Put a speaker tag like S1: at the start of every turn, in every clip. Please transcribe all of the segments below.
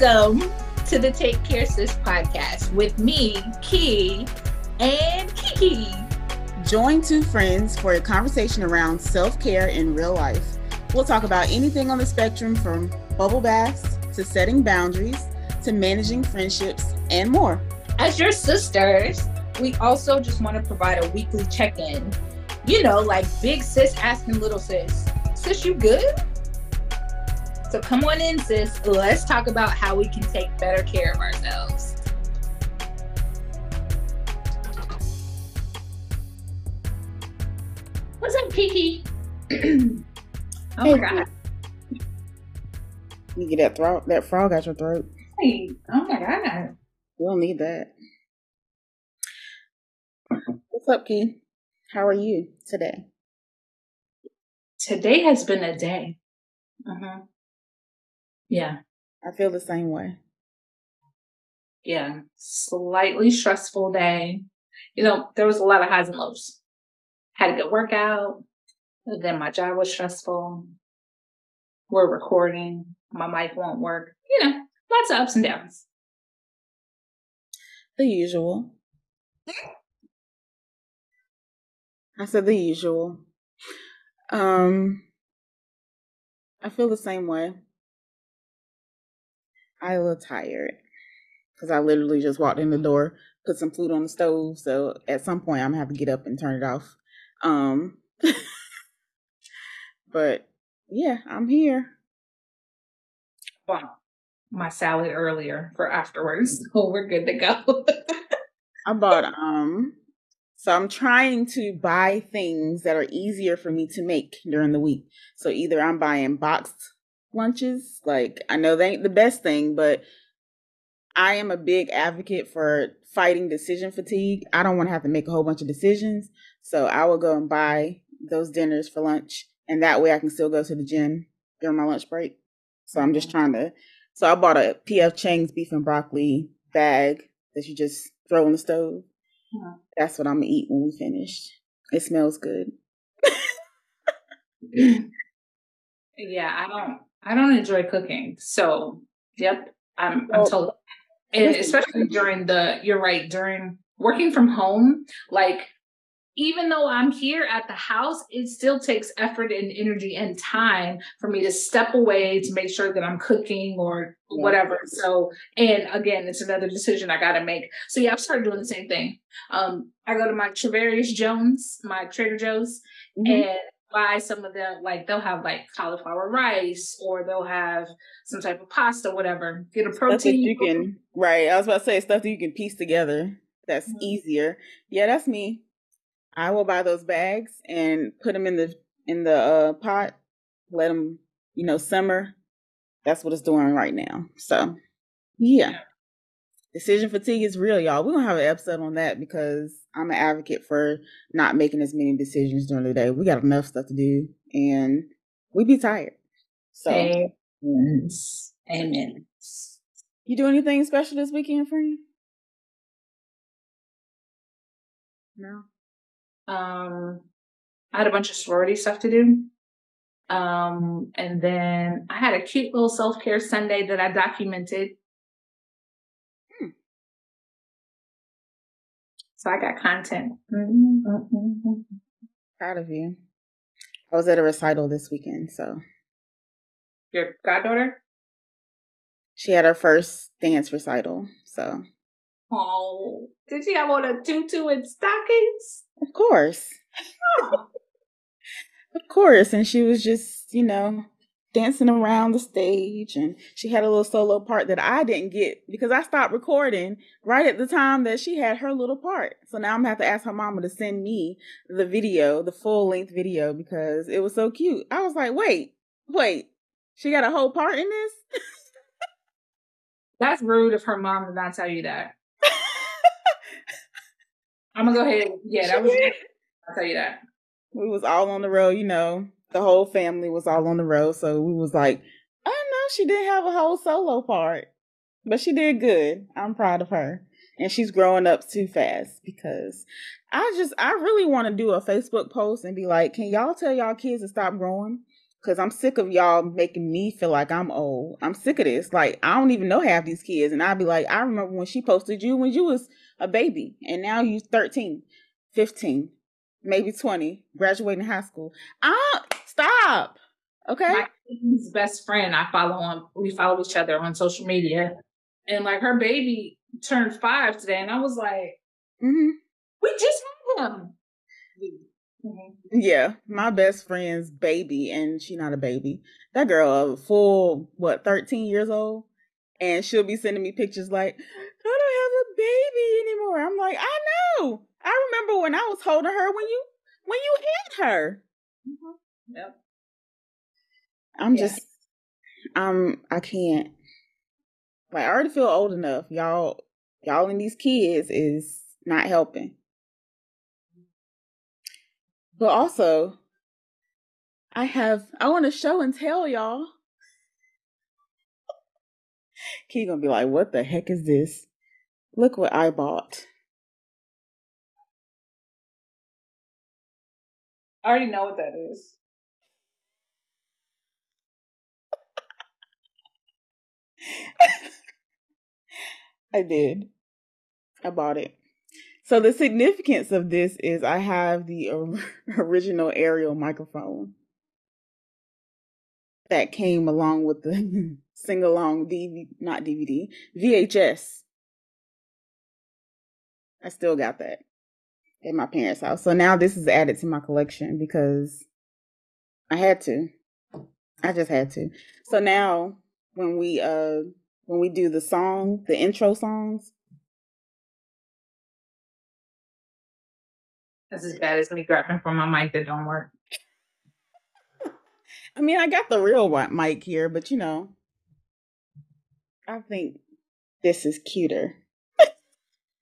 S1: Welcome to the Take Care Sis podcast with me, Ki, and Kiki.
S2: Join two friends for a conversation around self care in real life. We'll talk about anything on the spectrum from bubble baths to setting boundaries to managing friendships and more.
S1: As your sisters, we also just want to provide a weekly check in. You know, like big sis asking little sis, Sis, you good? So come on in, sis. Let's talk about how we can take better care of ourselves. What's up, Kiki? oh hey, my god.
S2: You get that throat that frog out your throat.
S1: Hey, oh my god.
S2: We don't need that. What's up, Ki? How are you today?
S1: Today has been a day. Uh-huh. Yeah.
S2: I feel the same way.
S1: Yeah. Slightly stressful day. You know, there was a lot of highs and lows. Had a good workout. Then my job was stressful. We're recording. My mic won't work. You know, lots of ups and downs.
S2: The usual. I said the usual. Um, I feel the same way. I a little tired because I literally just walked in the door, put some food on the stove. So at some point, I'm gonna have to get up and turn it off. Um, but yeah, I'm here.
S1: Wow, my salad earlier for afterwards. Oh, we're good to go.
S2: I bought um so I'm trying to buy things that are easier for me to make during the week. So either I'm buying boxed lunches, like I know they ain't the best thing, but I am a big advocate for fighting decision fatigue. I don't want to have to make a whole bunch of decisions. So I will go and buy those dinners for lunch and that way I can still go to the gym during my lunch break. So I'm just mm-hmm. trying to so I bought a PF Chang's beef and broccoli bag that you just throw in the stove uh-huh. that's what I'm gonna eat when we finish. It smells good.
S1: yeah, I don't I don't enjoy cooking. So yep, I'm I'm told and especially during the you're right, during working from home, like even though I'm here at the house, it still takes effort and energy and time for me to step away to make sure that I'm cooking or whatever. So, and again, it's another decision I got to make. So yeah, I've started doing the same thing. Um, I go to my Travarius Jones, my Trader Joe's, mm-hmm. and buy some of them. Like they'll have like cauliflower rice, or they'll have some type of pasta, whatever. Get a protein.
S2: you can right. I was about to say stuff that you can piece together. That's mm-hmm. easier. Yeah, that's me. I will buy those bags and put them in the in the uh, pot. Let them, you know, simmer. That's what it's doing right now. So, yeah. Decision fatigue is real, y'all. We're gonna have an episode on that because I'm an advocate for not making as many decisions during the day. We got enough stuff to do, and we be tired. So,
S1: Amen. Amen.
S2: You do anything special this weekend, for friend?
S1: No. Um, I had a bunch of sorority stuff to do. Um, and then I had a cute little self care Sunday that I documented. So I got content. Mm-hmm.
S2: Proud of you. I was at a recital this weekend, so.
S1: Your goddaughter?
S2: She had her first dance recital, so.
S1: Oh, did she have on a tutu and stockings?
S2: Of course. of course. And she was just, you know, dancing around the stage and she had a little solo part that I didn't get because I stopped recording right at the time that she had her little part. So now I'm gonna have to ask her mama to send me the video, the full length video because it was so cute. I was like, wait, wait, she got a whole part in this?
S1: That's rude of her mom to not tell you that. I'm gonna go ahead. Yeah, that was. I'll tell you that.
S2: We was all on the road. You know, the whole family was all on the road, so we was like, I know she didn't have a whole solo part, but she did good. I'm proud of her, and she's growing up too fast because I just I really want to do a Facebook post and be like, can y'all tell y'all kids to stop growing? Cause I'm sick of y'all making me feel like I'm old. I'm sick of this. Like I don't even know half these kids, and I'd be like, I remember when she posted you when you was a baby, and now you 13, 15, maybe 20, graduating high school. Ah, stop. Okay. My
S1: best friend, I follow on. We follow each other on social media, and like her baby turned five today, and I was like, mm-hmm. we just had him.
S2: Mm-hmm. Yeah, my best friend's baby, and she not a baby. That girl, a full what, thirteen years old, and she'll be sending me pictures like, I don't have a baby anymore. I'm like, I know. I remember when I was holding her when you when you had her. Mm-hmm. Yep. I'm yeah. just, um, I can't. Like, I already feel old enough. Y'all, y'all and these kids is not helping. But also, I have I want to show and tell y'all. Key gonna be like, what the heck is this? Look what I bought.
S1: I already know what that is.
S2: I did. I bought it. So the significance of this is I have the original Ariel microphone that came along with the sing along DVD, not DVD, VHS. I still got that at my parents' house. So now this is added to my collection because I had to. I just had to. So now when we uh when we do the song, the intro songs,
S1: That's as bad as me grabbing for my mic that don't work.
S2: I mean, I got the real mic here, but you know, I think this is cuter.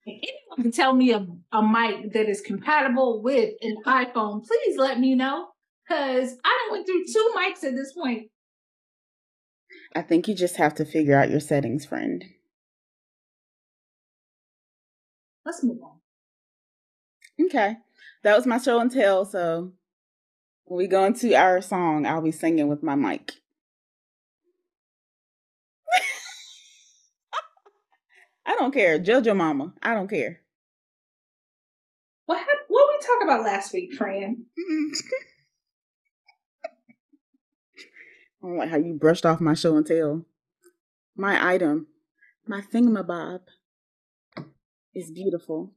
S1: anyone can tell me a, a mic that is compatible with an iPhone, please let me know. Because I don't went through two mics at this point.
S2: I think you just have to figure out your settings, friend.
S1: Let's move on.
S2: Okay that was my show and tell. So when we go into our song, I'll be singing with my mic. I don't care. Judge your mama. I don't care.
S1: What what we talk about last week, Fran?
S2: I don't like how you brushed off my show and tell. My item, my thingamabob, is beautiful.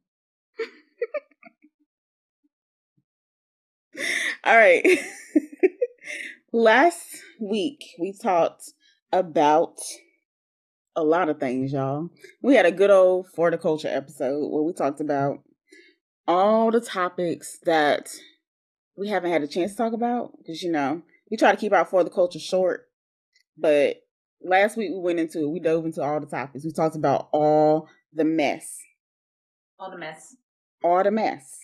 S2: All right. Last week we talked about a lot of things, y'all. We had a good old horticulture episode where we talked about all the topics that we haven't had a chance to talk about because you know we try to keep our culture short. But last week we went into it. We dove into all the topics. We talked about all the mess.
S1: All the mess.
S2: All the mess.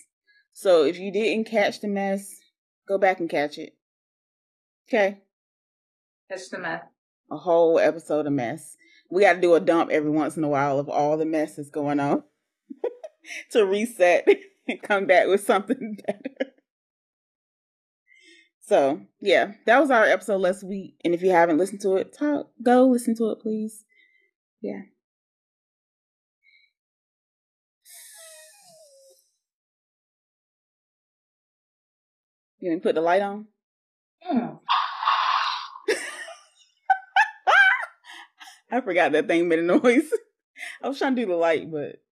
S2: So if you didn't catch the mess, go back and catch it. Okay.
S1: Catch the mess.
S2: A whole episode of mess. We got to do a dump every once in a while of all the mess that's going on to reset and come back with something better. So yeah, that was our episode last week. And if you haven't listened to it, talk, go listen to it, please. Yeah. You didn't put the light on? I forgot that thing made a noise. I was trying to do the light, but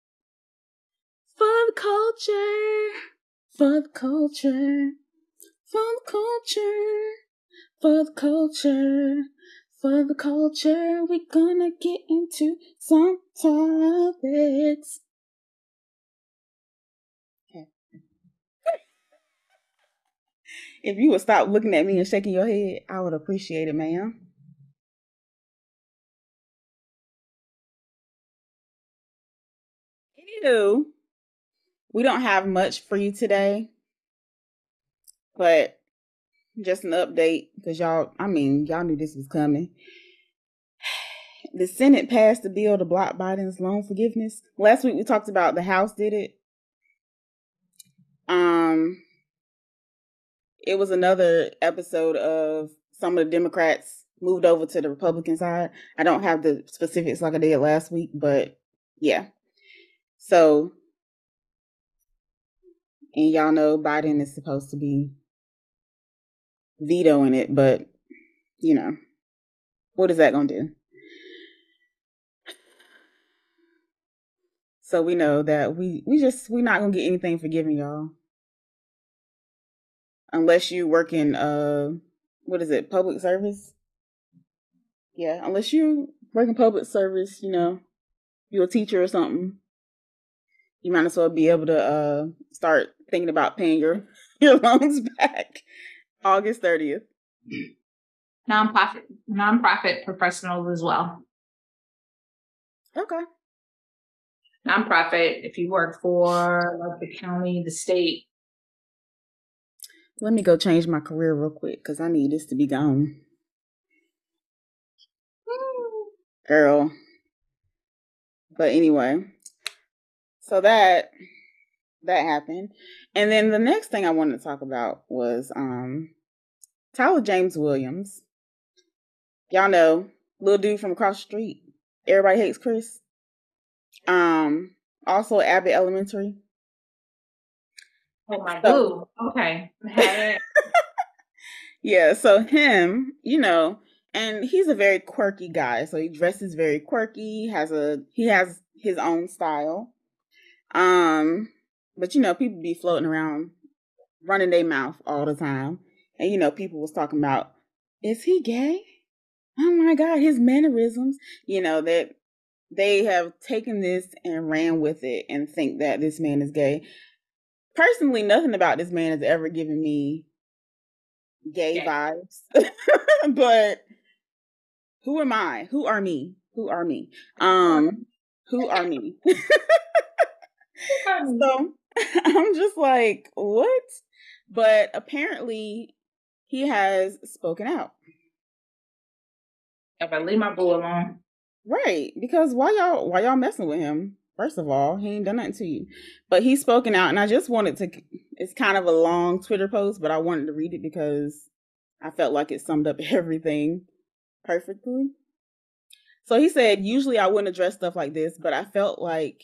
S2: for the culture, for the culture, for the culture, for the culture, for the culture, we're gonna get into some topics. If you would stop looking at me and shaking your head, I would appreciate it, ma'am. Anywho, we don't have much for you today, but just an update because y'all, I mean, y'all knew this was coming. The Senate passed the bill to block Biden's loan forgiveness. Last week we talked about the House did it. Um, it was another episode of some of the Democrats moved over to the Republican side. I don't have the specifics like I did last week, but yeah. So, and y'all know Biden is supposed to be vetoing it, but you know, what is that going to do? So we know that we we just we're not gonna get anything forgiven, y'all. Unless you work in uh what is it, public service? Yeah, unless you work in public service, you know, you're a teacher or something. You might as well be able to uh start thinking about paying your your loans back August 30th.
S1: Nonprofit nonprofit professionals as well.
S2: Okay
S1: nonprofit, if you work for like the county, the state.
S2: Let me go change my career real quick because I need this to be gone. Girl. But anyway, so that that happened. And then the next thing I wanted to talk about was um Tyler James Williams. Y'all know, little dude from across the street. Everybody hates Chris. Um, also Abbott Elementary.
S1: Oh my so, Okay.
S2: yeah, so him, you know, and he's a very quirky guy. So he dresses very quirky, has a he has his own style. Um, but you know, people be floating around running their mouth all the time. And you know, people was talking about, is he gay? Oh my god, his mannerisms. You know, that they have taken this and ran with it and think that this man is gay. Personally, nothing about this man has ever given me gay vibes. but who am I? Who are me? Who are me? Um, who are me? so I'm just like, what? But apparently he has spoken out.
S1: If I leave my boo alone.
S2: Right. Because why y'all why y'all messing with him? First of all, he ain't done nothing to you. But he's spoken out and I just wanted to it's kind of a long Twitter post, but I wanted to read it because I felt like it summed up everything perfectly. So he said, usually I wouldn't address stuff like this, but I felt like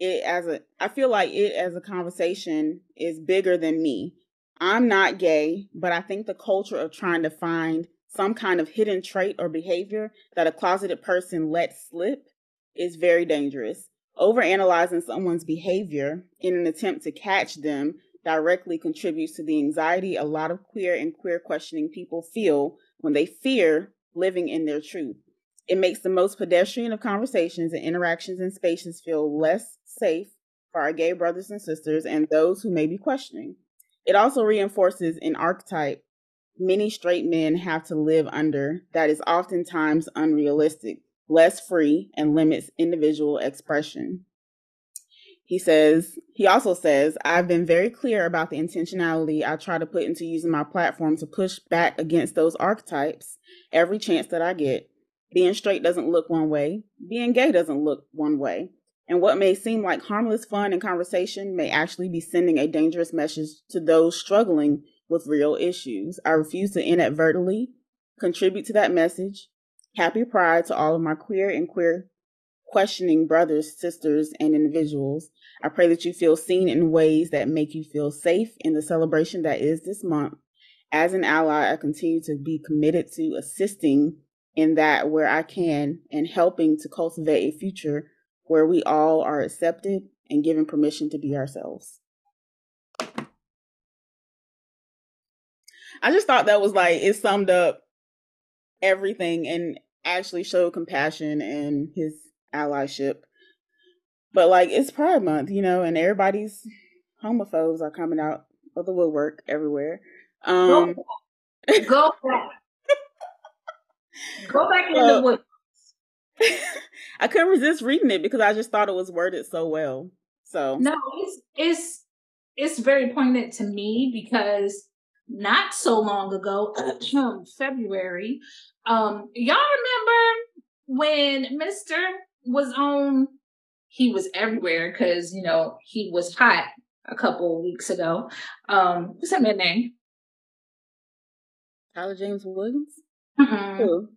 S2: it as a I feel like it as a conversation is bigger than me. I'm not gay, but I think the culture of trying to find some kind of hidden trait or behavior that a closeted person lets slip is very dangerous. Overanalyzing someone's behavior in an attempt to catch them directly contributes to the anxiety a lot of queer and queer questioning people feel when they fear living in their truth. It makes the most pedestrian of conversations and interactions in spaces feel less safe for our gay brothers and sisters and those who may be questioning. It also reinforces an archetype many straight men have to live under that is oftentimes unrealistic, less free, and limits individual expression. He says, he also says, I've been very clear about the intentionality I try to put into using my platform to push back against those archetypes every chance that I get. Being straight doesn't look one way, being gay doesn't look one way. And what may seem like harmless fun and conversation may actually be sending a dangerous message to those struggling with real issues. I refuse to inadvertently contribute to that message. Happy Pride to all of my queer and queer questioning brothers, sisters, and individuals. I pray that you feel seen in ways that make you feel safe in the celebration that is this month. As an ally, I continue to be committed to assisting in that where I can and helping to cultivate a future where we all are accepted and given permission to be ourselves. I just thought that was like it summed up everything and actually showed compassion and his allyship. But like it's Pride Month, you know, and everybody's homophobes are coming out of the woodwork everywhere. Um
S1: Go, go back. Go back in the woods.
S2: I couldn't resist reading it because I just thought it was worded so well. So
S1: no, it's it's it's very poignant to me because not so long ago, February. Um, y'all remember when Mr. was on? He was everywhere because you know he was hot a couple weeks ago. Um, what's that man name?
S2: Tyler James Williams. Mm-hmm.
S1: Who?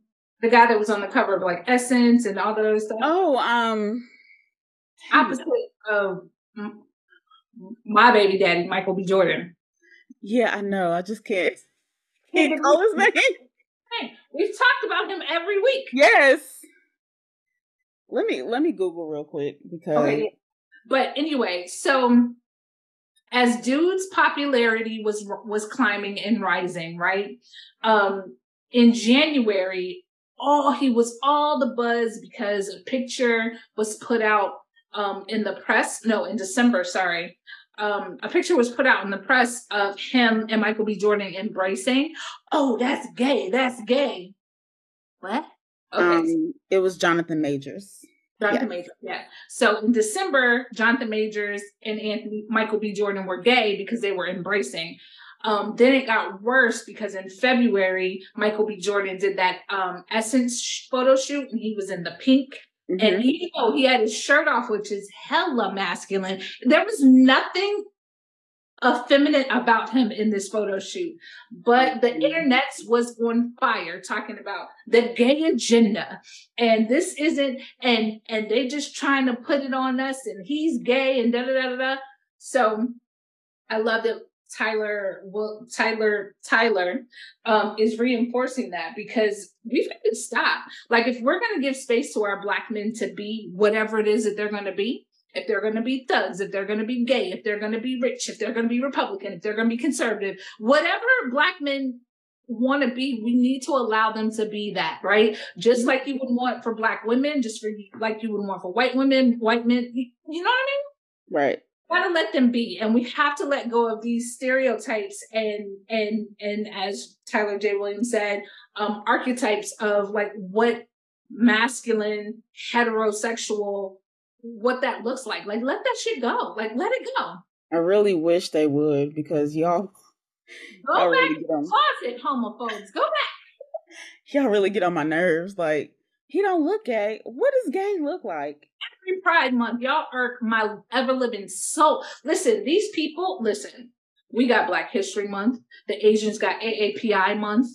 S1: The guy that was on the cover of like Essence and all those stuff.
S2: Oh, um,
S1: opposite of my baby daddy, Michael B. Jordan.
S2: Yeah, I know. I just can't can't call his name.
S1: Hey, we've talked about him every week.
S2: Yes. Let me let me Google real quick because. Okay.
S1: But anyway, so as dude's popularity was was climbing and rising, right? Um, in January, all he was all the buzz because a picture was put out um, in the press. No, in December, sorry. Um, a picture was put out in the press of him and Michael B. Jordan embracing. Oh, that's gay. That's gay. What?
S2: Okay. Um, it was Jonathan Majors.
S1: Jonathan Majors, yeah. So in December, Jonathan Majors and Anthony Michael B. Jordan were gay because they were embracing. Um, then it got worse because in February, Michael B. Jordan did that um, Essence photo shoot and he was in the pink. Mm-hmm. And even though he had his shirt off, which is hella masculine, there was nothing effeminate about him in this photo shoot. But the mm-hmm. internet was on fire talking about the gay agenda. And this isn't, and and they just trying to put it on us and he's gay and da da da da. So I love that Tyler well Tyler Tyler um, is reinforcing that because we've got to stop. Like if we're going to give space to our black men to be whatever it is that they're going to be, if they're going to be thugs, if they're going to be gay, if they're going to be rich, if they're going to be Republican, if they're going to be conservative, whatever black men want to be, we need to allow them to be that, right? Just like you would want for black women, just for like you would want for white women, white men. You know what I
S2: mean? Right
S1: gotta let them be and we have to let go of these stereotypes and and and as tyler j. Williams said um archetypes of like what masculine heterosexual what that looks like. Like let that shit go. Like let it go.
S2: I really wish they would because y'all
S1: go back really closet homophobes. Go back.
S2: Y'all really get on my nerves. Like he don't look gay. What does gay look like
S1: every Pride Month. Y'all irk my ever living soul. Listen, these people, listen, we got Black History Month. The Asians got AAPI Month.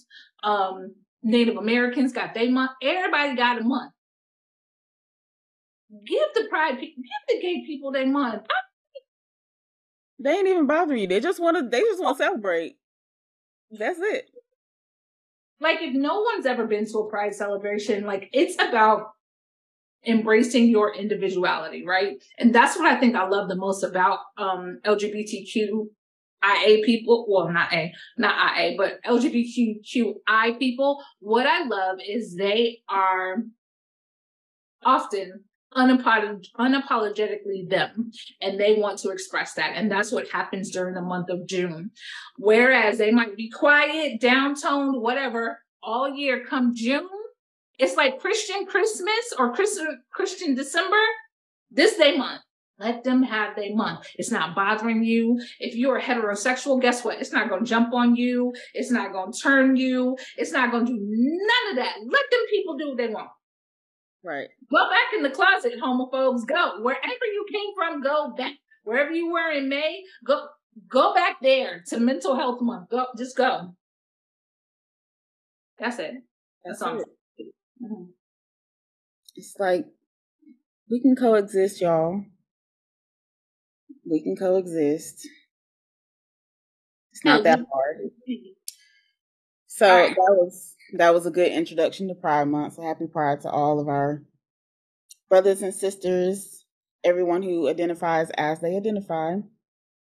S1: Um, Native Americans got their month. Everybody got a month. Give the pride, give the gay people their month.
S2: They ain't even bothering you. They just want to. They just want to celebrate. That's it.
S1: Like if no one's ever been to a pride celebration, like it's about embracing your individuality, right? And that's what I think I love the most about um, LGBTQ IA people, well, not A, not IA, but LGBTQI people. What I love is they are often unapolog- unapologetically them and they want to express that. And that's what happens during the month of June. Whereas they might be quiet, downtoned, whatever, all year. Come June, it's like Christian Christmas or Christian Christian December. This day month. Let them have their month. It's not bothering you. If you're heterosexual, guess what? It's not going to jump on you. It's not going to turn you. It's not going to do none of that. Let them people do what they want.
S2: Right.
S1: Go back in the closet, homophobes. Go wherever you came from. Go back wherever you were in May. Go go back there to Mental Health Month. Go, just go. That's it. That's, That's all. It.
S2: Mm-hmm. It's like we can coexist, y'all. We can coexist. It's not that hard. So right. that was that was a good introduction to Pride Month. So happy Pride to all of our brothers and sisters, everyone who identifies as they identify.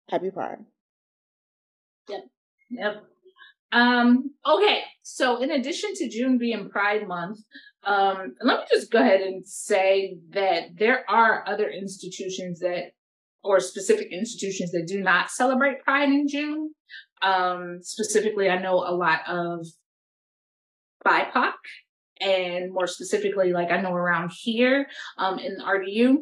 S2: Happy Pride.
S1: Yep. Yep. Um, okay, so in addition to June being Pride Month, um, let me just go ahead and say that there are other institutions that, or specific institutions that do not celebrate Pride in June. Um, specifically, I know a lot of BIPOC, and more specifically, like I know around here um, in RDU,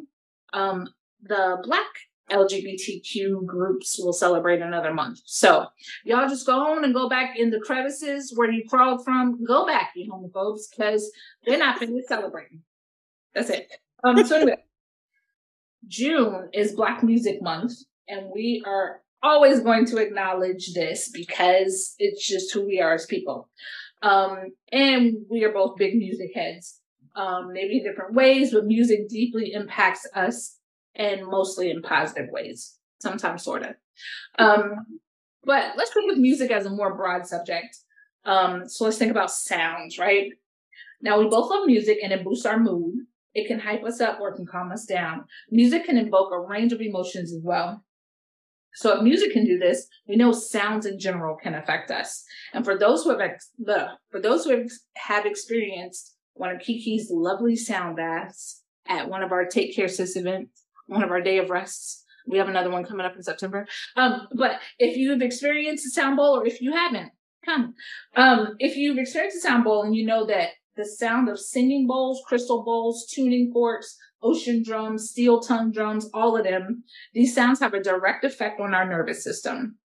S1: um, the Black LGBTQ groups will celebrate another month. So y'all just go on and go back in the crevices where you crawled from. Go back, you homophobes, because they're not finished celebrating. That's it. Um, so anyway, June is Black Music Month, and we are always going to acknowledge this because it's just who we are as people. Um, and we are both big music heads, um, maybe in different ways, but music deeply impacts us and mostly in positive ways, sometimes sort of. Um, but let's think of music as a more broad subject. Um, so let's think about sounds, right? Now we both love music and it boosts our mood. It can hype us up or it can calm us down. Music can invoke a range of emotions as well. So if music can do this, we know sounds in general can affect us. And for those who have ex- for those who have experienced one of Kiki's lovely sound baths at one of our Take Care Sis events, one of our day of rests, we have another one coming up in September. Um, but if you've experienced a sound bowl or if you haven't, come. Um, if you've experienced a sound bowl and you know that the sound of singing bowls, crystal bowls, tuning forks, ocean drums, steel tongue drums, all of them, these sounds have a direct effect on our nervous system.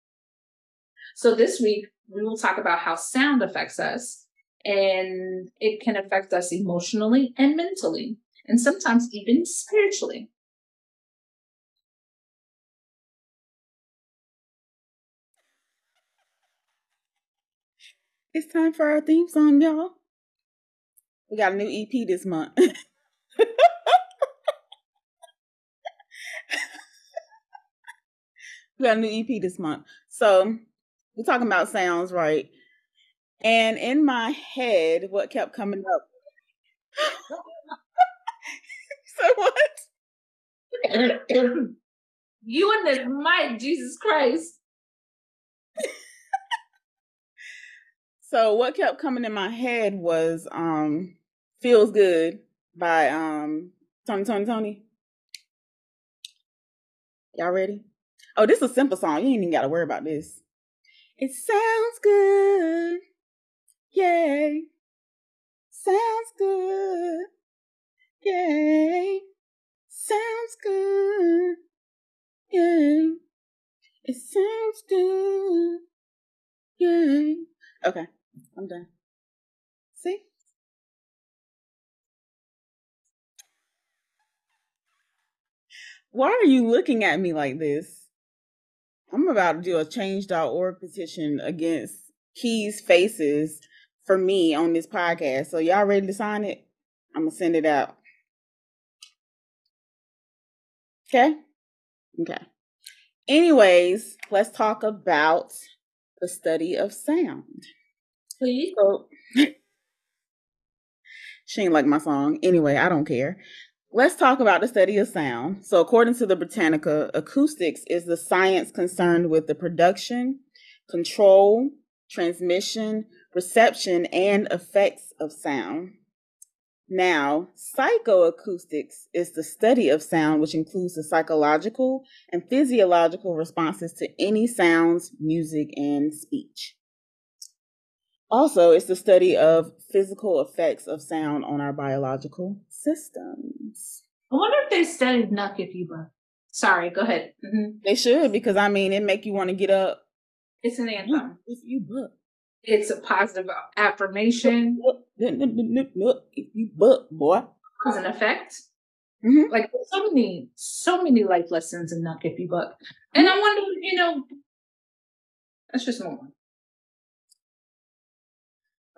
S1: So this week, we will talk about how sound affects us and it can affect us emotionally and mentally, and sometimes even spiritually.
S2: It's time for our theme song, y'all. We got a new EP this month. we got a new EP this month. So we're talking about sounds, right? And in my head, what kept coming up? so what?
S1: you and this mic, Jesus Christ.
S2: So what kept coming in my head was um Feels Good by um Tony Tony Tony. Y'all ready? Oh, this is a simple song. You ain't even gotta worry about this. It sounds good. Yay. Sounds good. Yay. Sounds good. Yay. It sounds good. Yay. Okay, I'm done. See? Why are you looking at me like this? I'm about to do a change.org petition against Ki's Faces for me on this podcast. So y'all ready to sign it? I'm gonna send it out. Okay? Okay. Anyways, let's talk about the study of sound.
S1: Please.
S2: So, she ain't like my song. Anyway, I don't care. Let's talk about the study of sound. So, according to the Britannica, acoustics is the science concerned with the production, control, transmission, reception, and effects of sound. Now, psychoacoustics is the study of sound, which includes the psychological and physiological responses to any sounds, music, and speech. Also, it's the study of physical effects of sound on our biological systems.
S1: I wonder if they studied Knuck if you buck. Sorry, go ahead. Mm-hmm.
S2: They should because I mean it make you want to get up.
S1: It's an anthem.
S2: If you buck.
S1: It's a positive affirmation.
S2: If you buck, boy.
S1: Cause an effect. Mm-hmm. Like so many, so many life lessons in Knuck if you buck. And I wonder, you know, that's just one.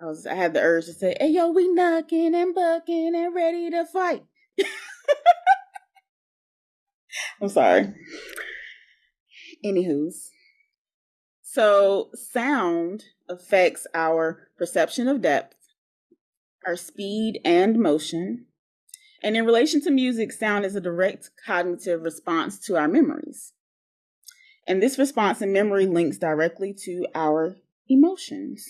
S2: I was I had the urge to say, Hey yo, we knocking and bucking and ready to fight. I'm sorry. Anywho's. So sound affects our perception of depth, our speed and motion. And in relation to music, sound is a direct cognitive response to our memories. And this response and memory links directly to our emotions.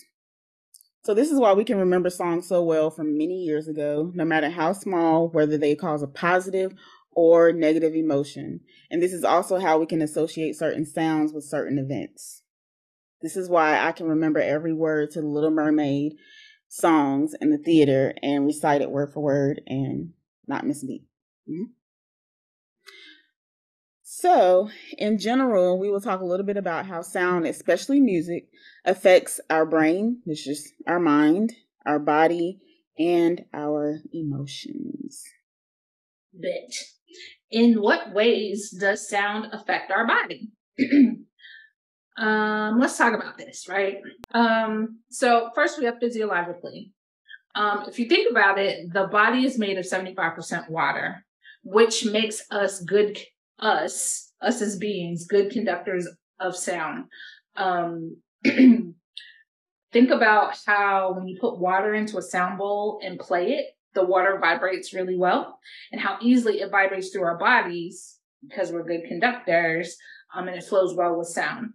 S2: So this is why we can remember songs so well from many years ago, no matter how small, whether they cause a positive or negative emotion. And this is also how we can associate certain sounds with certain events. This is why I can remember every word to the Little Mermaid songs in the theater and recite it word for word and not miss a beat. Mm-hmm. So, in general, we will talk a little bit about how sound, especially music, affects our brain, which is our mind, our body, and our emotions.
S1: Bit. In what ways does sound affect our body? Um, let's talk about this, right? Um, so first we have physiologically. Um, if you think about it, the body is made of 75% water, which makes us good us, us as beings, good conductors of sound. Um, think about how when you put water into a sound bowl and play it, the water vibrates really well, and how easily it vibrates through our bodies because we're good conductors, um, and it flows well with sound.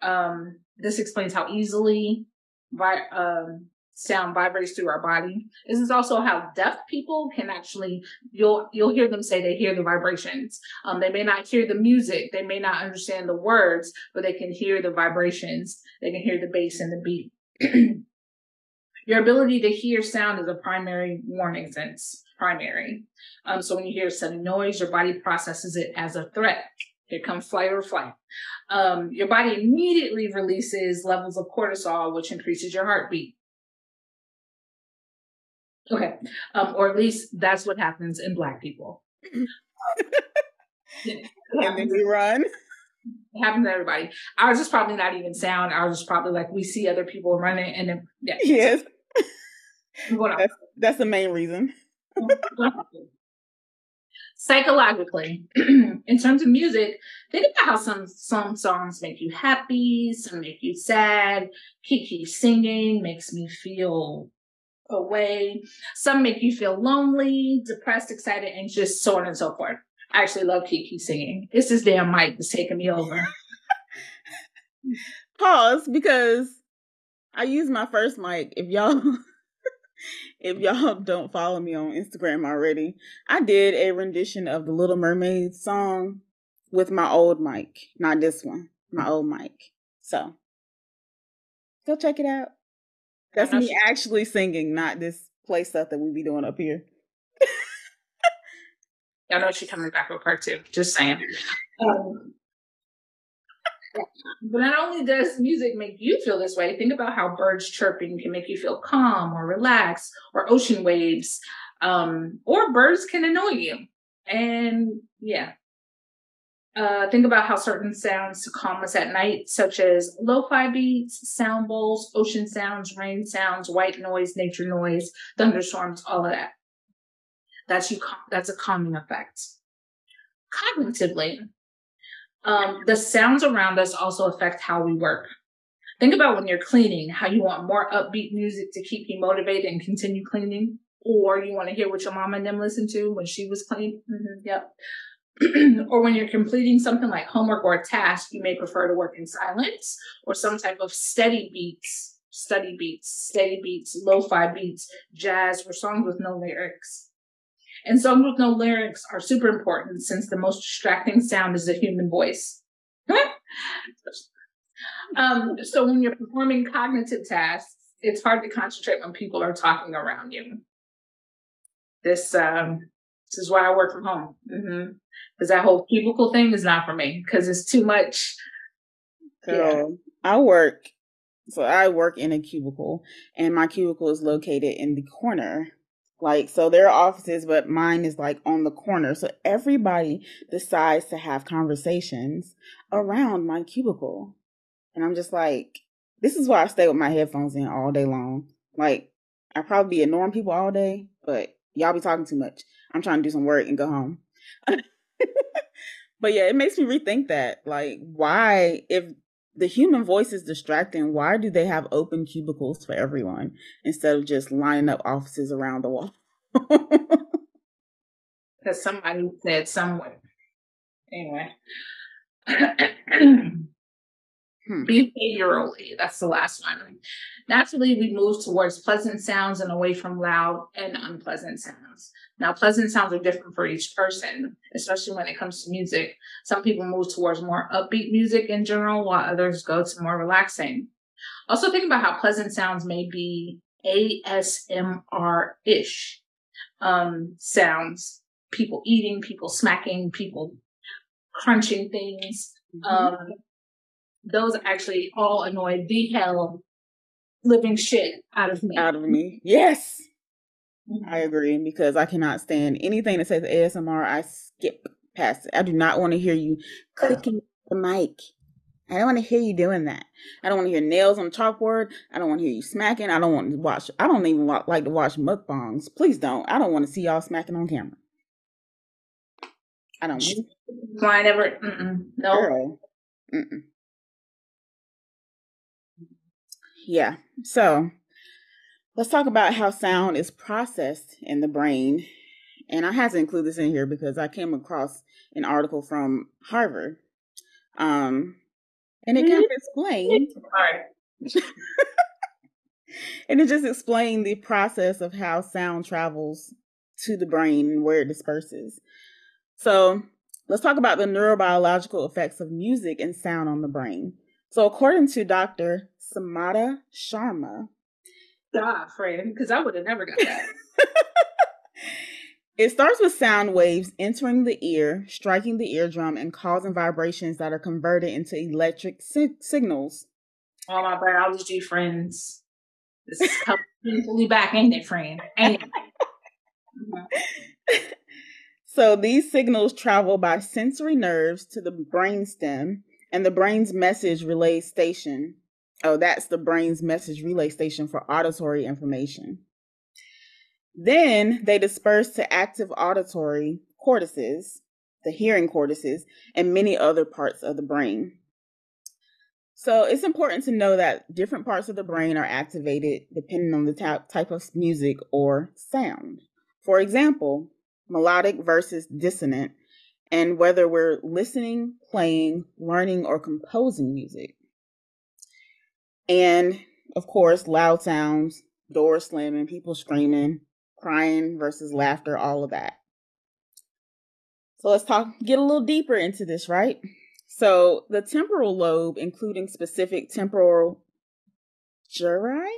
S1: Um, this explains how easily vi- um, sound vibrates through our body. This is also how deaf people can actually you'll you'll hear them say they hear the vibrations. Um, they may not hear the music, they may not understand the words, but they can hear the vibrations. They can hear the bass and the beat. Your ability to hear sound is a primary warning sense. Primary. Um, so when you hear a sudden noise, your body processes it as a threat. Here comes flight or flight. Um, your body immediately releases levels of cortisol, which increases your heartbeat. Okay. Um, or at least that's what happens in black people.
S2: and then we run.
S1: It happens to everybody. Ours is probably not even sound. Ours is probably like we see other people running and then yeah.
S2: Yes. that's, that's the main reason.
S1: Psychologically, in terms of music, think about how some some songs make you happy, some make you sad. Kiki singing makes me feel away. Some make you feel lonely, depressed, excited, anxious, so on and so forth. I actually love Kiki singing. It's this damn mic that's taking me over.
S2: Pause because I use my first mic. If y'all if y'all don't follow me on Instagram already, I did a rendition of the Little Mermaid song with my old mic, not this one, my old mic. So go check it out. That's me she- actually singing, not this play stuff that we be doing up here.
S1: I know she's coming back with part two. Just saying. Um, but not only does music make you feel this way, think about how birds chirping can make you feel calm or relaxed, or ocean waves, um, or birds can annoy you. And yeah. Uh, think about how certain sounds calm us at night, such as lo-fi beats, sound bowls, ocean sounds, rain sounds, white noise, nature noise, thunderstorms, all of that. That's you. That's a calming effect. Cognitively, um, the sounds around us also affect how we work. Think about when you're cleaning, how you want more upbeat music to keep you motivated and continue cleaning, or you want to hear what your mom and them listened to when she was cleaning. Mm-hmm, yep. or when you're completing something like homework or a task, you may prefer to work in silence or some type of steady beats, steady beats, steady beats, lo-fi beats, jazz, or songs with no lyrics. And songs with no lyrics are super important since the most distracting sound is the human voice. um, so when you're performing cognitive tasks, it's hard to concentrate when people are talking around you. This um, this is why I work from home. Because mm-hmm. that whole cubicle thing is not for me because it's too much.
S2: So yeah. I work, so I work in a cubicle, and my cubicle is located in the corner like, so there are offices, but mine is like on the corner. So everybody decides to have conversations around my cubicle. And I'm just like, this is why I stay with my headphones in all day long. Like, I probably be ignoring people all day, but y'all be talking too much. I'm trying to do some work and go home. but yeah, it makes me rethink that. Like, why, if the human voice is distracting. Why do they have open cubicles for everyone instead of just lining up offices around the wall?
S1: Because somebody said somewhere. Anyway. Hmm. Behaviorally, that's the last one. Naturally, we move towards pleasant sounds and away from loud and unpleasant sounds. Now, pleasant sounds are different for each person, especially when it comes to music. Some people move towards more upbeat music in general, while others go to more relaxing. Also, think about how pleasant sounds may be ASMR ish um, sounds people eating, people smacking, people crunching things. Mm-hmm. Um, those actually all annoy the hell living shit out of me.
S2: Out of me. Yes. Mm-hmm. I agree because I cannot stand anything that says ASMR. I skip past it. I do not want to hear you clicking the mic. I don't want to hear you doing that. I don't want to hear nails on the chalkboard. I don't want to hear you smacking. I don't want to watch. I don't even like to watch mukbangs. Please don't. I don't want to see y'all smacking on camera. I don't.
S1: Want I never. No. Girl. Mm-mm.
S2: Yeah. So let's talk about how sound is processed in the brain. And I had to include this in here because I came across an article from Harvard. Um, and it kind of explained. and it just explained the process of how sound travels to the brain and where it disperses. So let's talk about the neurobiological effects of music and sound on the brain. So according to Dr. Samata Sharma.
S1: Ah, friend, because I would have never got that.
S2: It starts with sound waves entering the ear, striking the eardrum, and causing vibrations that are converted into electric si- signals.
S1: All my biology friends. This is completely back, ain't it, friend? Ain't it?
S2: so these signals travel by sensory nerves to the brainstem and the brain's message relay station. Oh, that's the brain's message relay station for auditory information. Then they disperse to active auditory cortices, the hearing cortices, and many other parts of the brain. So it's important to know that different parts of the brain are activated depending on the type of music or sound. For example, melodic versus dissonant, and whether we're listening, playing, learning, or composing music. And of course, loud sounds, doors slamming, people screaming, crying versus laughter, all of that. So let's talk, get a little deeper into this, right? So the temporal lobe, including specific temporal gyri,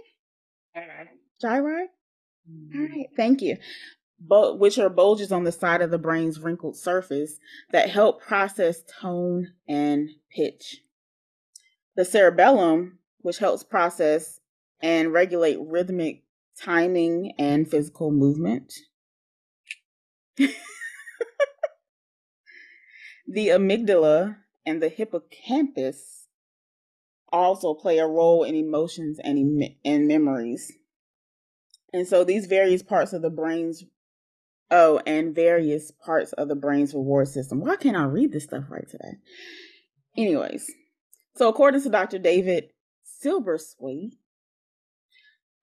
S2: gyri, mm-hmm. all right, thank you. Which are bulges on the side of the brain's wrinkled surface that help process tone and pitch. The cerebellum, which helps process and regulate rhythmic timing and physical movement. the amygdala and the hippocampus also play a role in emotions and, em- and memories. And so these various parts of the brain's oh, and various parts of the brain's reward system. Why can't I read this stuff right today? Anyways, so according to Dr. David Silbersweig,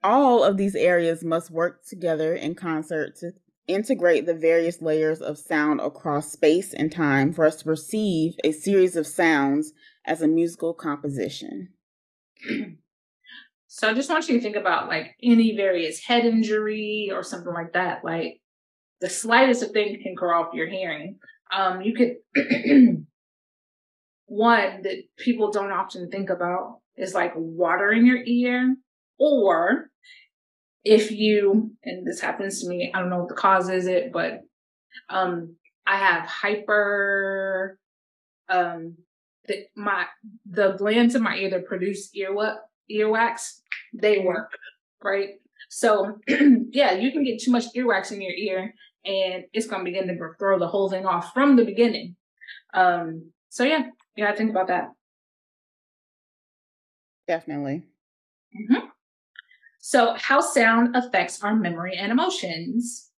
S2: all of these areas must work together in concert to integrate the various layers of sound across space and time for us to perceive a series of sounds as a musical composition.
S1: So I just want you to think about like any various head injury or something like that. Like the slightest of thing can off your hearing. Um, you could one that people don't often think about is like water in your ear or if you, and this happens to me, I don't know what the cause is it, but um, I have hyper, um, the, my, the glands in my ear that produce earwax, earwax, they work, right? So yeah, you can get too much earwax in your ear and it's going to begin to throw the whole thing off from the beginning. Um, so yeah, yeah, I think about that.
S2: Definitely.
S1: Mm-hmm. So, how sound affects our memory and emotions.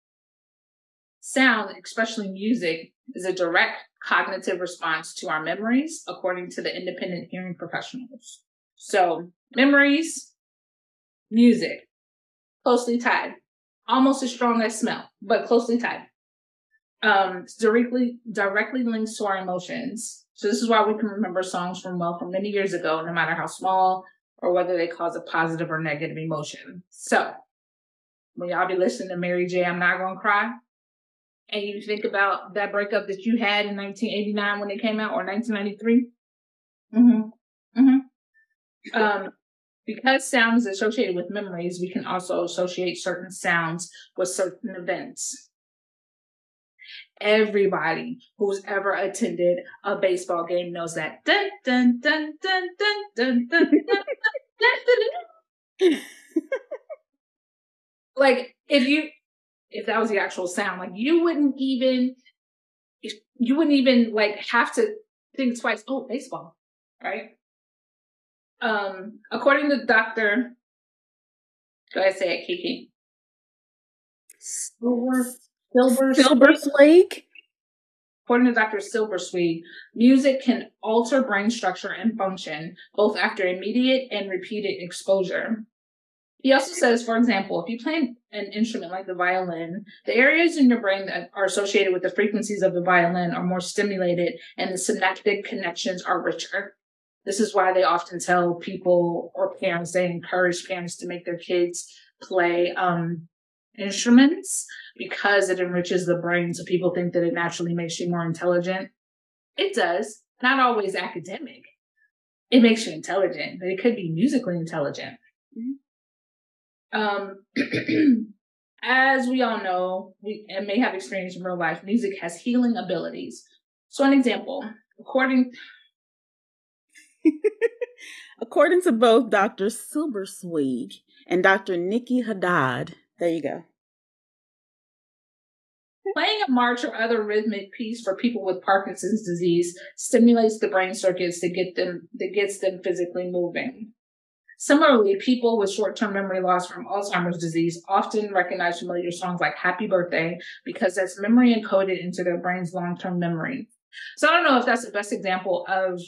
S1: Sound, especially music, is a direct cognitive response to our memories, according to the independent hearing professionals. So, memories, music, closely tied, almost as strong as smell, but closely tied. Um, directly directly links to our emotions. So this is why we can remember songs from well from many years ago, no matter how small or whether they cause a positive or negative emotion. So when y'all be listening to Mary J, I'm not gonna cry, and you think about that breakup that you had in 1989 when it came out or 1993. Mm-hmm. Mm-hmm. Um, because sound is associated with memories, we can also associate certain sounds with certain events. Everybody who's ever attended a baseball game knows that. Dun, dun, dun, dun, dun, dun, dun, dun, like if you if that was the actual sound, like you wouldn't even you wouldn't even like have to think twice. Oh, baseball. right? Um, according to Dr. Go ahead, say it, Kiki. Silver, Silver,
S2: Silver Swig.
S1: According to Dr. Silversweet, music can alter brain structure and function both after immediate and repeated exposure. He also says, for example, if you play an instrument like the violin, the areas in your brain that are associated with the frequencies of the violin are more stimulated and the synaptic connections are richer. This is why they often tell people or parents, they encourage parents to make their kids play um, instruments because it enriches the brain. So people think that it naturally makes you more intelligent. It does, not always academic. It makes you intelligent, but it could be musically intelligent. Mm-hmm. Um, as we all know, we and may have experienced in real life, music has healing abilities. So, an example, according
S2: according to both Dr. Silversweig and Dr. Nikki Haddad, there you go.
S1: Playing a march or other rhythmic piece for people with Parkinson's disease stimulates the brain circuits that get them that gets them physically moving. Similarly, people with short term memory loss from Alzheimer's disease often recognize familiar songs like Happy Birthday because that's memory encoded into their brain's long term memory. So I don't know if that's the best example of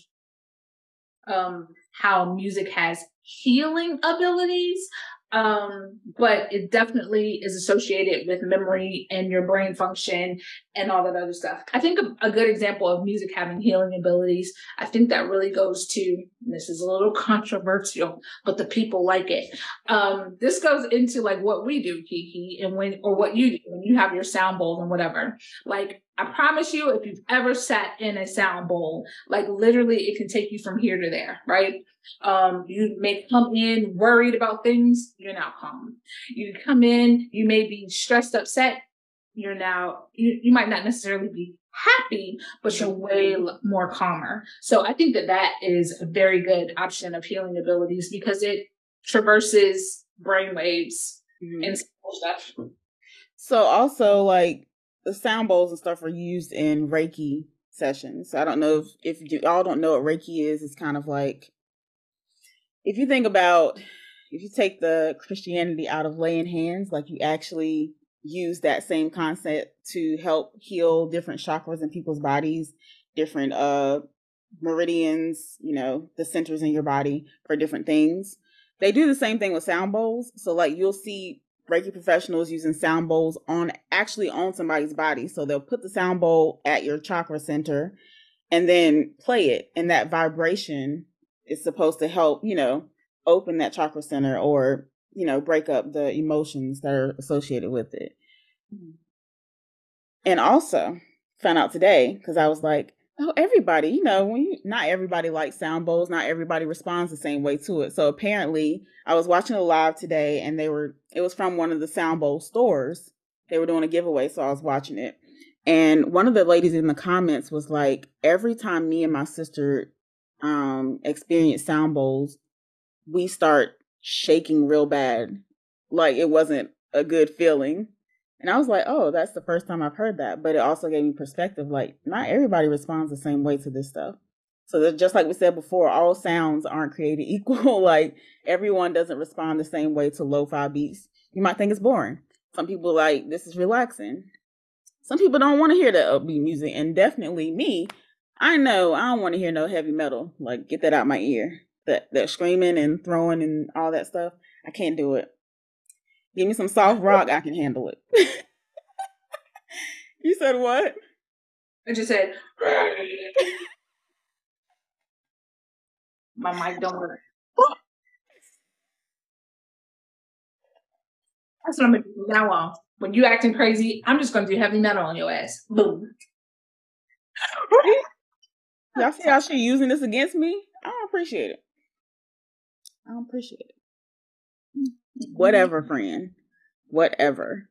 S1: um, how music has healing abilities, um, but it definitely is associated with memory and your brain function and all that other stuff. I think a, a, good example of music having healing abilities, I think that really goes to, this is a little controversial, but the people like it. Um, this goes into like what we do, Kiki, and when, or what you do when you have your sound bowls and whatever. Like, I promise you, if you've ever sat in a sound bowl, like literally it can take you from here to there, right? Um, you may come in worried about things, you're now calm. You come in, you may be stressed, upset, you're now, you, you might not necessarily be happy, but you're way more calmer. So I think that that is a very good option of healing abilities because it traverses brain waves mm-hmm. and stuff.
S2: So also like the sound bowls and stuff are used in Reiki sessions. So I don't know if, if you all don't know what Reiki is, it's kind of like if you think about if you take the Christianity out of laying hands, like you actually use that same concept to help heal different chakras in people's bodies, different uh meridians, you know, the centers in your body for different things. They do the same thing with sound bowls. So like you'll see Reiki professionals using sound bowls on actually on somebody's body. So they'll put the sound bowl at your chakra center and then play it. And that vibration is supposed to help, you know, open that chakra center or, you know, break up the emotions that are associated with it. Mm-hmm. And also found out today because I was like, oh, everybody, you know, when you, not everybody likes sound bowls, not everybody responds the same way to it. So apparently, I was watching a live today, and they were it was from one of the sound bowl stores. They were doing a giveaway, so I was watching it. And one of the ladies in the comments was like, every time me and my sister um, experienced sound bowls, we start shaking real bad. Like it wasn't a good feeling. And I was like, oh, that's the first time I've heard that. But it also gave me perspective. Like, not everybody responds the same way to this stuff. So just like we said before, all sounds aren't created equal. like everyone doesn't respond the same way to lo-fi beats. You might think it's boring. Some people like this is relaxing. Some people don't want to hear that upbeat music, and definitely me, I know I don't want to hear no heavy metal. Like get that out my ear. That that screaming and throwing and all that stuff. I can't do it. Give me some soft rock, I can handle it. you said what?
S1: I just said my mic don't work. That's what I'm gonna do now on. When you acting crazy, I'm just gonna do heavy metal on your ass. Boom.
S2: Y'all see how she using this against me? I don't appreciate it. I don't appreciate it. Whatever, friend. Whatever.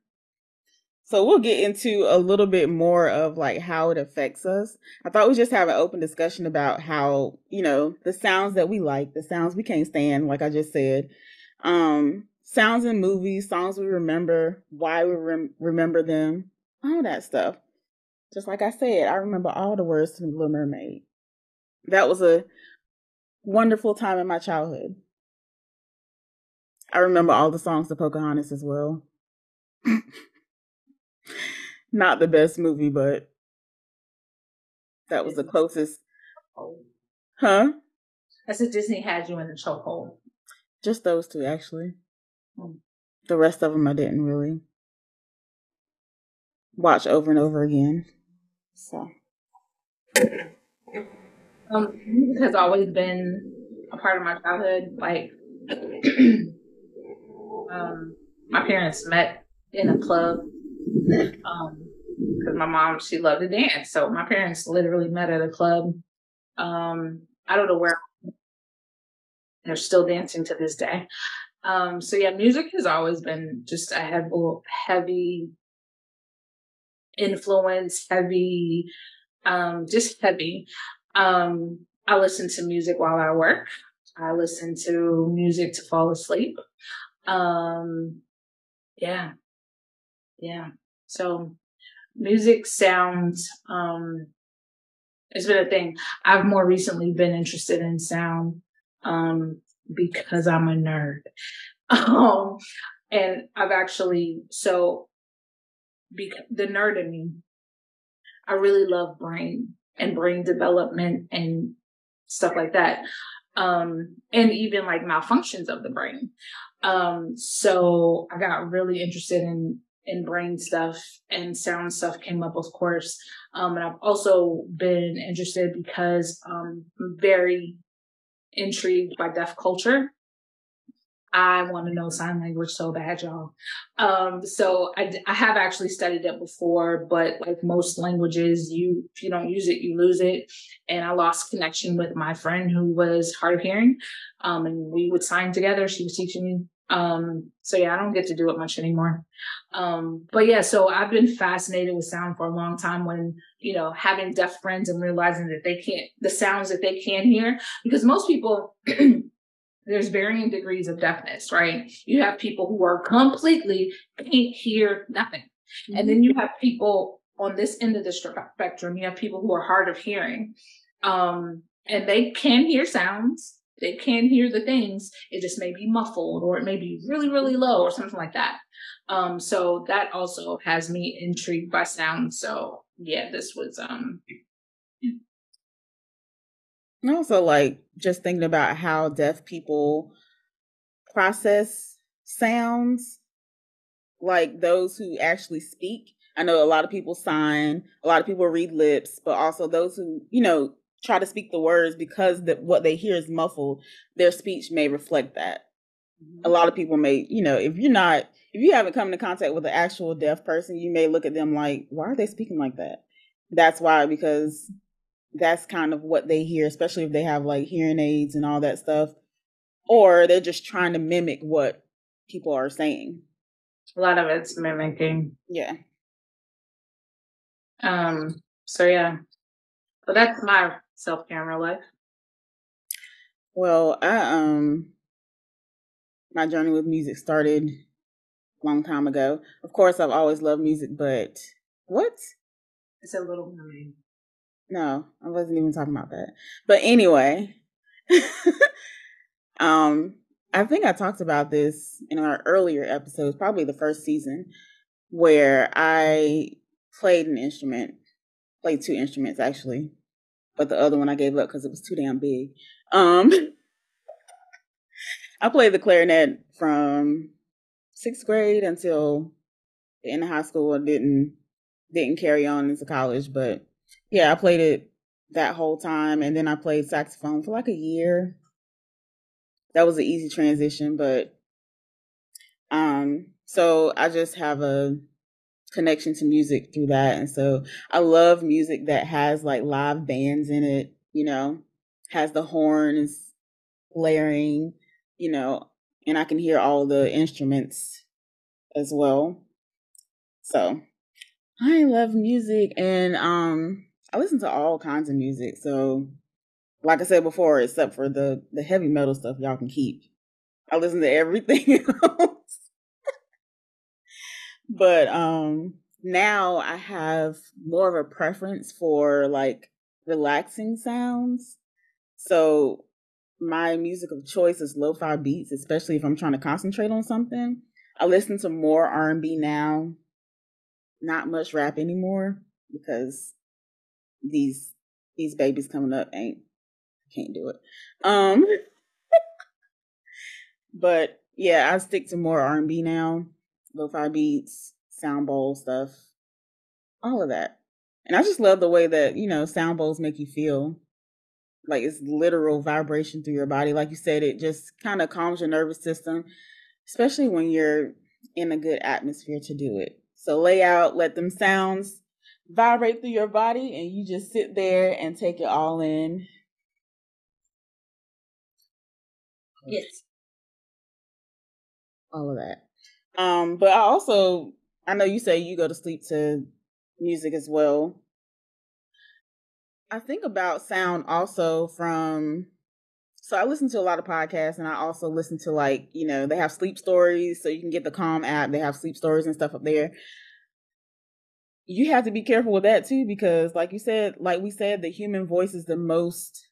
S2: So we'll get into a little bit more of like how it affects us. I thought we just have an open discussion about how, you know, the sounds that we like, the sounds we can't stand, like I just said. Um, sounds in movies, songs we remember, why we rem- remember them, all that stuff. Just like I said, I remember all the words to the Little Mermaid that was a wonderful time in my childhood. I remember all the songs to Pocahontas as well. Not the best movie, but that was the closest. Huh?
S1: I said Disney had you in the chokehold.
S2: Just those two, actually. Hmm. The rest of them I didn't really watch over and over again. So.
S1: Um, music has always been a part of my childhood. Like, um, my parents met in a club. Um, because my mom she loved to dance, so my parents literally met at a club. Um, I don't know where they're still dancing to this day. Um, so yeah, music has always been just a heavy, heavy influence, heavy, um, just heavy. Um, I listen to music while I work. I listen to music to fall asleep. Um, yeah, yeah. So music sounds um, it's been a thing. I've more recently been interested in sound um, because I'm a nerd. Um, and I've actually so because the nerd in me, I really love brain and brain development and stuff like that. Um, and even like malfunctions of the brain. Um, so I got really interested in in brain stuff and sound stuff came up, of course. Um, and I've also been interested because um, I'm very intrigued by deaf culture. I want to know sign language so bad, y'all. Um, so I, I have actually studied it before, but like most languages, you if you don't use it, you lose it. And I lost connection with my friend who was hard of hearing, um, and we would sign together. She was teaching me. Um, so yeah, I don't get to do it much anymore. Um, but yeah, so I've been fascinated with sound for a long time. When you know having deaf friends and realizing that they can't the sounds that they can hear, because most people. there's varying degrees of deafness, right? You have people who are completely can't hear nothing. Mm-hmm. And then you have people on this end of the spectrum, you have people who are hard of hearing. Um, and they can hear sounds. They can hear the things. It just may be muffled or it may be really, really low or something like that. Um, so that also has me intrigued by sound. So yeah, this was um
S2: also like just thinking about how deaf people process sounds like those who actually speak. I know a lot of people sign a lot of people read lips but also those who you know try to speak the words because the, what they hear is muffled their speech may reflect that. Mm-hmm. a lot of people may you know if you're not if you haven't come into contact with an actual deaf person you may look at them like why are they speaking like that? That's why because that's kind of what they hear, especially if they have like hearing aids and all that stuff. Or they're just trying to mimic what people are saying.
S1: A lot of it's mimicking.
S2: Yeah.
S1: Um, so yeah. So that's my self camera life.
S2: Well, I um my journey with music started a long time ago. Of course I've always loved music, but what?
S1: It's a little mermaid.
S2: No, I wasn't even talking about that. But anyway, um, I think I talked about this in our earlier episodes, probably the first season, where I played an instrument, played two instruments actually, but the other one I gave up because it was too damn big. Um, I played the clarinet from sixth grade until of high school. I didn't didn't carry on into college, but yeah, I played it that whole time, and then I played saxophone for like a year. That was an easy transition, but um, so I just have a connection to music through that, and so I love music that has like live bands in it. You know, has the horns blaring. You know, and I can hear all the instruments as well. So I love music and um I listen to all kinds of music. So like I said before, except for the the heavy metal stuff y'all can keep. I listen to everything else. but um now I have more of a preference for like relaxing sounds. So my music of choice is lo-fi beats, especially if I'm trying to concentrate on something. I listen to more R&B now. Not much rap anymore because these these babies coming up ain't can't do it. Um but yeah, I stick to more R&B now. Lo-fi beats, sound bowl stuff. All of that. And I just love the way that, you know, sound bowls make you feel like it's literal vibration through your body. Like you said, it just kind of calms your nervous system, especially when you're in a good atmosphere to do it. So lay out, let them sounds vibrate through your body, and you just sit there and take it all in.
S1: Yes.
S2: All of that. Um, but I also I know you say you go to sleep to music as well. I think about sound also from so I listen to a lot of podcasts and I also listen to like, you know, they have sleep stories, so you can get the Calm app, they have sleep stories and stuff up there. You have to be careful with that too, because like you said, like we said, the human voice is the most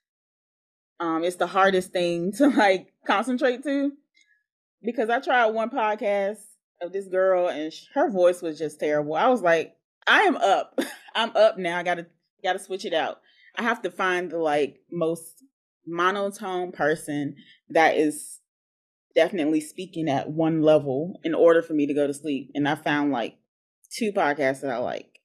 S2: um it's the hardest thing to like concentrate to. Because I tried one podcast of this girl and her voice was just terrible. I was like, I am up. I'm up now. I gotta gotta switch it out. I have to find the like most monotone person that is definitely speaking at one level in order for me to go to sleep. And I found like two podcasts that I like.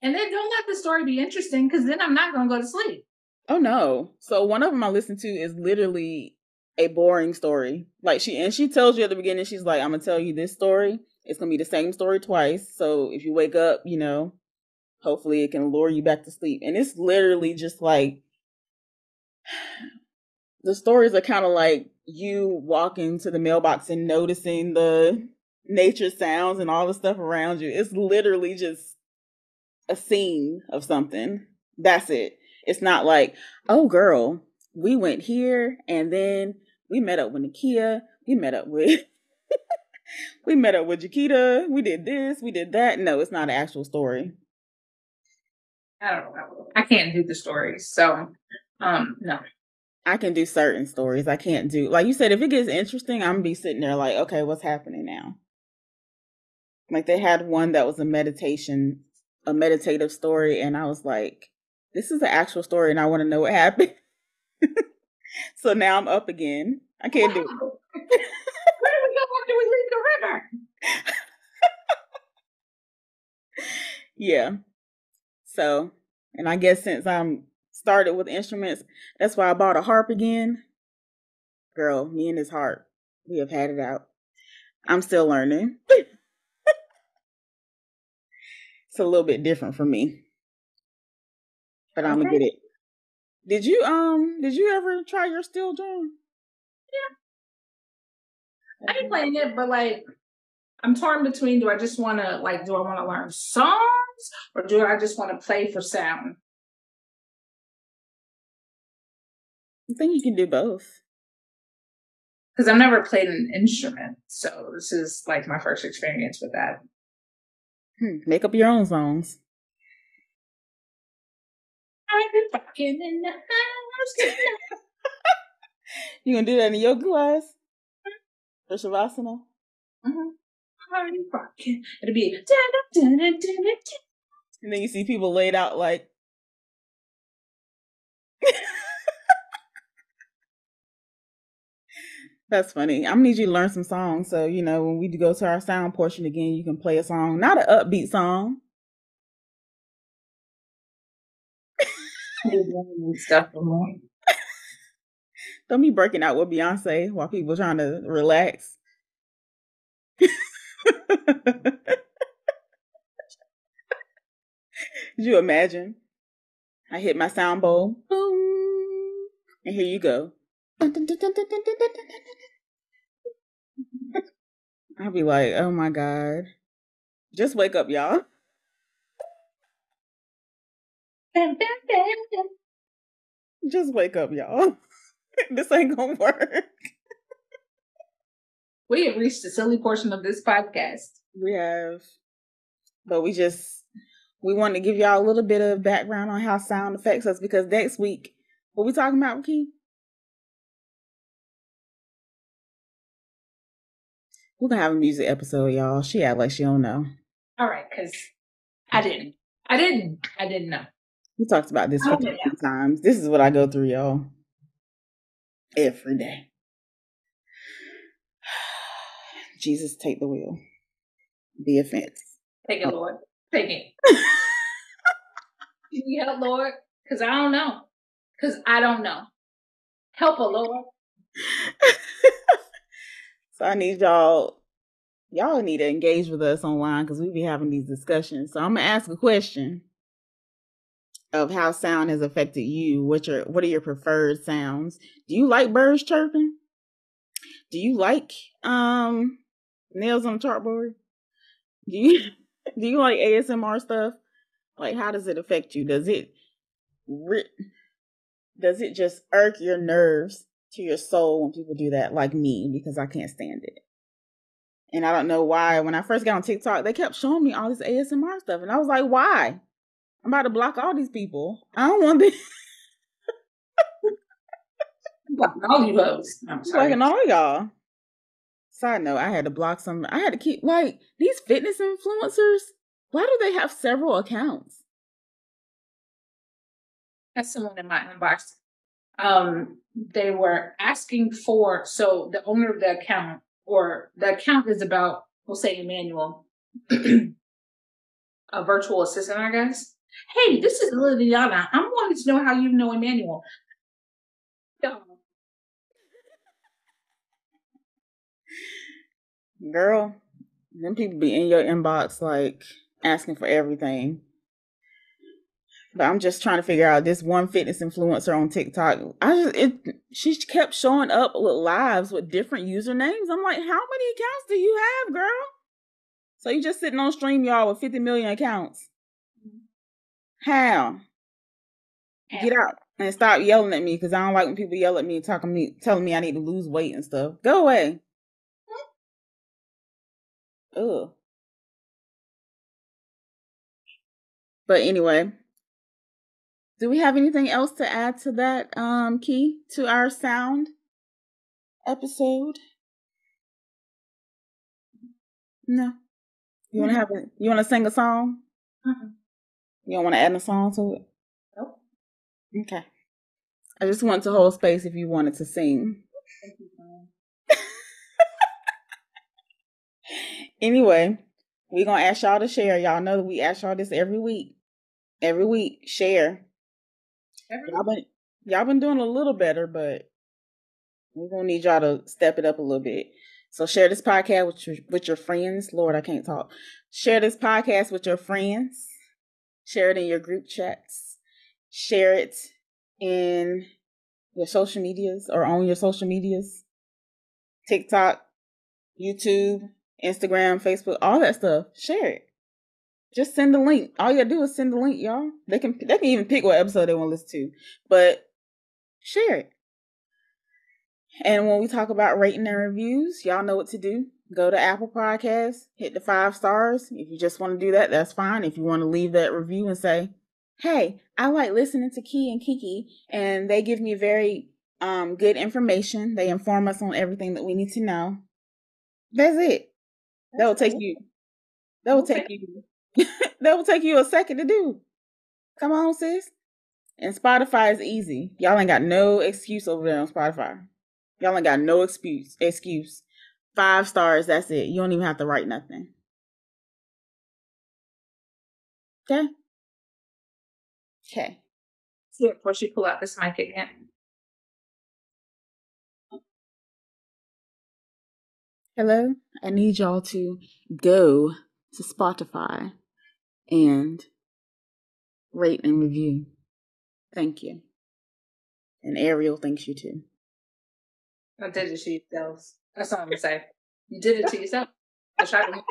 S1: And then don't let the story be interesting because then I'm not going to go to sleep.
S2: Oh no. So one of them I listen to is literally a boring story. Like she and she tells you at the beginning, she's like, I'm gonna tell you this story. It's gonna be the same story twice. So if you wake up, you know, hopefully it can lure you back to sleep. And it's literally just like the stories are kind of like you walking to the mailbox and noticing the nature sounds and all the stuff around you. It's literally just a scene of something. That's it. It's not like, oh girl, we went here and then we met up with Nakia. We met up with we met up with Jaquita. We did this, we did that. No, it's not an actual story.
S1: I don't know. I can't do the stories. So um no.
S2: I can do certain stories. I can't do like you said, if it gets interesting, I'm gonna be sitting there like, okay, what's happening now? Like they had one that was a meditation, a meditative story, and I was like, this is an actual story and I want to know what happened. so now I'm up again. I can't wow. do it. Where
S1: do we go after we leave the river?
S2: yeah. So, and I guess since I'm started with instruments, that's why I bought a harp again. Girl, me and this harp, we have had it out. I'm still learning. it's a little bit different for me. But I'm gonna get it. Did you um did you ever try your steel drum?
S1: Yeah. I ain't playing it, but like I'm torn between do I just wanna like do I wanna learn songs or do I just wanna play for sound?
S2: Think you can do both.
S1: Because I've never played an instrument, so this is like my first experience with that.
S2: Hmm. Make up your own songs.
S1: I'm fucking in the house.
S2: you gonna do that in yoga class? For Shavasana?
S1: Mm-hmm. I'm fucking. It'll be.
S2: And then you see people laid out like. That's funny. I'm gonna need you to learn some songs. So, you know, when we go to our sound portion again, you can play a song, not an upbeat song, stuff Don't be breaking out with Beyonce while people trying to relax. Could you imagine? I hit my sound bowl, boom, and here you go. I'll be like, oh my God. Just wake up, y'all. Just wake up, y'all. this ain't gonna work.
S1: We have reached the silly portion of this podcast.
S2: We have. But we just we want to give y'all a little bit of background on how sound affects us because next week, what we talking about, Ki? We're gonna have a music episode, y'all. She act like she don't know.
S1: All right, because I didn't. I didn't. I didn't know.
S2: We talked about this fifty times. This is what I go through, y'all. Every day. Jesus, take the wheel. The offense.
S1: Take it, oh. Lord. Take it. Can you help, Lord? Because I don't know. Because I don't know. Help a Lord.
S2: so I need y'all. Y'all need to engage with us online because we be having these discussions. So I'm gonna ask a question of how sound has affected you. What your what are your preferred sounds? Do you like birds chirping? Do you like um nails on chalkboard? Do you do you like ASMR stuff? Like how does it affect you? Does it does it just irk your nerves to your soul when people do that like me because I can't stand it. And I don't know why when I first got on TikTok they kept showing me all this ASMR stuff and I was like why? I'm about to block all these people. I don't want this."
S1: blocking all you hoes. I'm sorry.
S2: Blocking all y'all. Side note, I had to block some. I had to keep like these fitness influencers. Why do they have several accounts?
S1: That's someone in my inbox. Um, they were asking for so the owner of the account or the account is about we'll say Emmanuel, a virtual assistant, I guess. Hey, this is Liliana. I'm wanting to know how you know Emmanuel.
S2: Girl, them people be in your inbox like asking for everything. But I'm just trying to figure out this one fitness influencer on TikTok. I just it she kept showing up with lives with different usernames. I'm like, how many accounts do you have, girl? So you just sitting on stream y'all with 50 million accounts. How? Get out and stop yelling at me because I don't like when people yell at me talking me telling me I need to lose weight and stuff. Go away. Ugh. But anyway, do we have anything else to add to that um Ki to our sound episode? No. You want to have a, you want to sing a song? Mm-hmm. You don't want to add a song to it? Nope. Okay. I just want to hold space if you wanted to sing. anyway, we're gonna ask y'all to share. Y'all know that we ask y'all this every week. Every week, share. Y'all been y'all been doing a little better, but we're gonna need y'all to step it up a little bit. So share this podcast with your, with your friends. Lord, I can't talk. Share this podcast with your friends. Share it in your group chats. Share it in your social medias or on your social medias. TikTok, YouTube, Instagram, Facebook, all that stuff. Share it. Just send the link. All you gotta do is send the link, y'all. They can they can even pick what episode they want to listen to. But share it. And when we talk about rating and reviews, y'all know what to do. Go to Apple Podcasts, hit the five stars. If you just want to do that, that's fine. If you want to leave that review and say, Hey, I like listening to Ki and Kiki, and they give me very um good information. They inform us on everything that we need to know. That's it. That will take you. That will take you. that will take you a second to do. Come on, sis. And Spotify is easy. Y'all ain't got no excuse over there on Spotify. Y'all ain't got no excuse. Excuse. Five stars. That's it. You don't even have to write nothing. Okay. Okay.
S1: See before she pull out this mic again.
S2: Hello. I need y'all to go to Spotify and rate and review. Thank you. And Ariel thanks you too.
S1: I did it to yourself. That's all I'm gonna say. You did it to yourself. I tried to.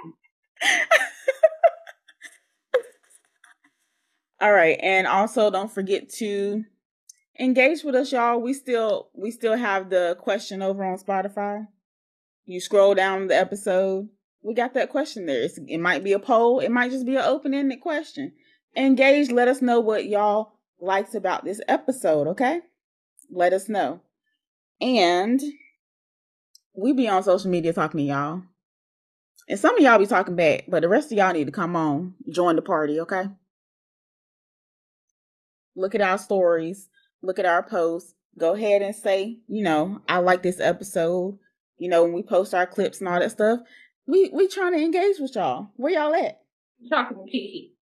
S2: all right, and also don't forget to engage with us, y'all. We still we still have the question over on Spotify. You scroll down the episode, we got that question there. It's, it might be a poll, it might just be an open ended question. Engage, let us know what y'all likes about this episode, okay? Let us know. And we be on social media talking to y'all. And some of y'all be talking back, but the rest of y'all need to come on, join the party, okay? Look at our stories, look at our posts. Go ahead and say, you know, I like this episode. You know, when we post our clips and all that stuff, we we trying to engage with y'all. Where y'all at?
S1: talking to Kiki.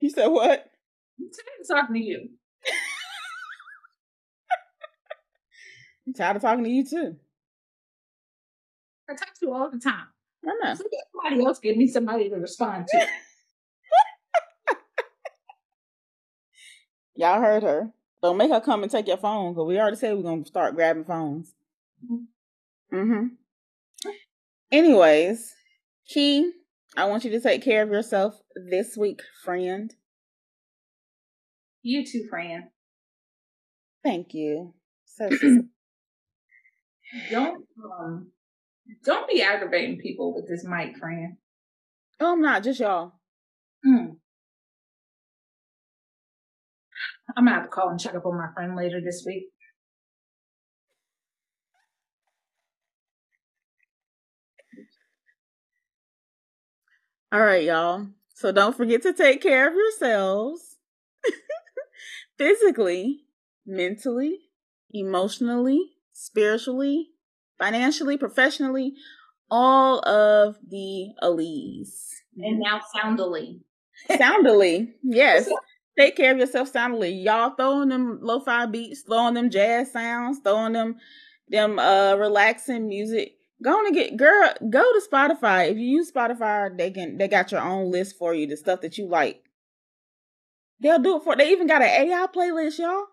S2: You said what?
S1: I'm talking to you.
S2: I'm tired of talking to you too.
S1: I talk to you all the time.
S2: I know.
S1: So somebody else give me somebody to respond to.
S2: Y'all heard her. Don't make her come and take your phone because we already said we're gonna start grabbing phones. Mm-hmm. Anyways, Ki, I want you to take care of yourself this week, friend.
S1: You too, friend.
S2: Thank you. So
S1: don't um don't be aggravating people with this mic, friend.
S2: Oh, I'm not, just y'all.
S1: Mm. I'm gonna have to call and check up on my friend later this week.
S2: All right, y'all. So don't forget to take care of yourselves physically, mentally, emotionally, spiritually, financially, professionally, all of the Alees.
S1: And now soundily.
S2: Soundily, yes. Take care of yourself soundly. Y'all throwing them lo-fi beats, throwing them jazz sounds, throwing them them uh relaxing music. Go on and get girl, go to Spotify. If you use Spotify, they can they got your own list for you, the stuff that you like. They'll do it for they even got an AI playlist, y'all.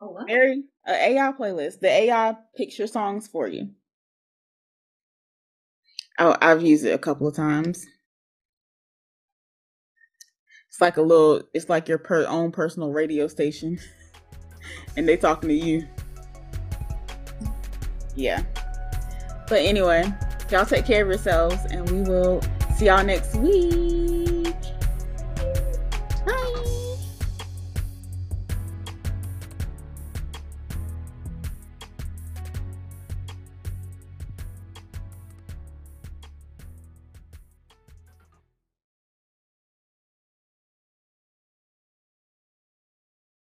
S1: Oh, what?
S2: Very an AI playlist. The AI picks your songs for you. Oh, I've used it a couple of times. It's like a little. It's like your per own personal radio station, and they talking to you. Yeah. But anyway, y'all take care of yourselves, and we will see y'all next week.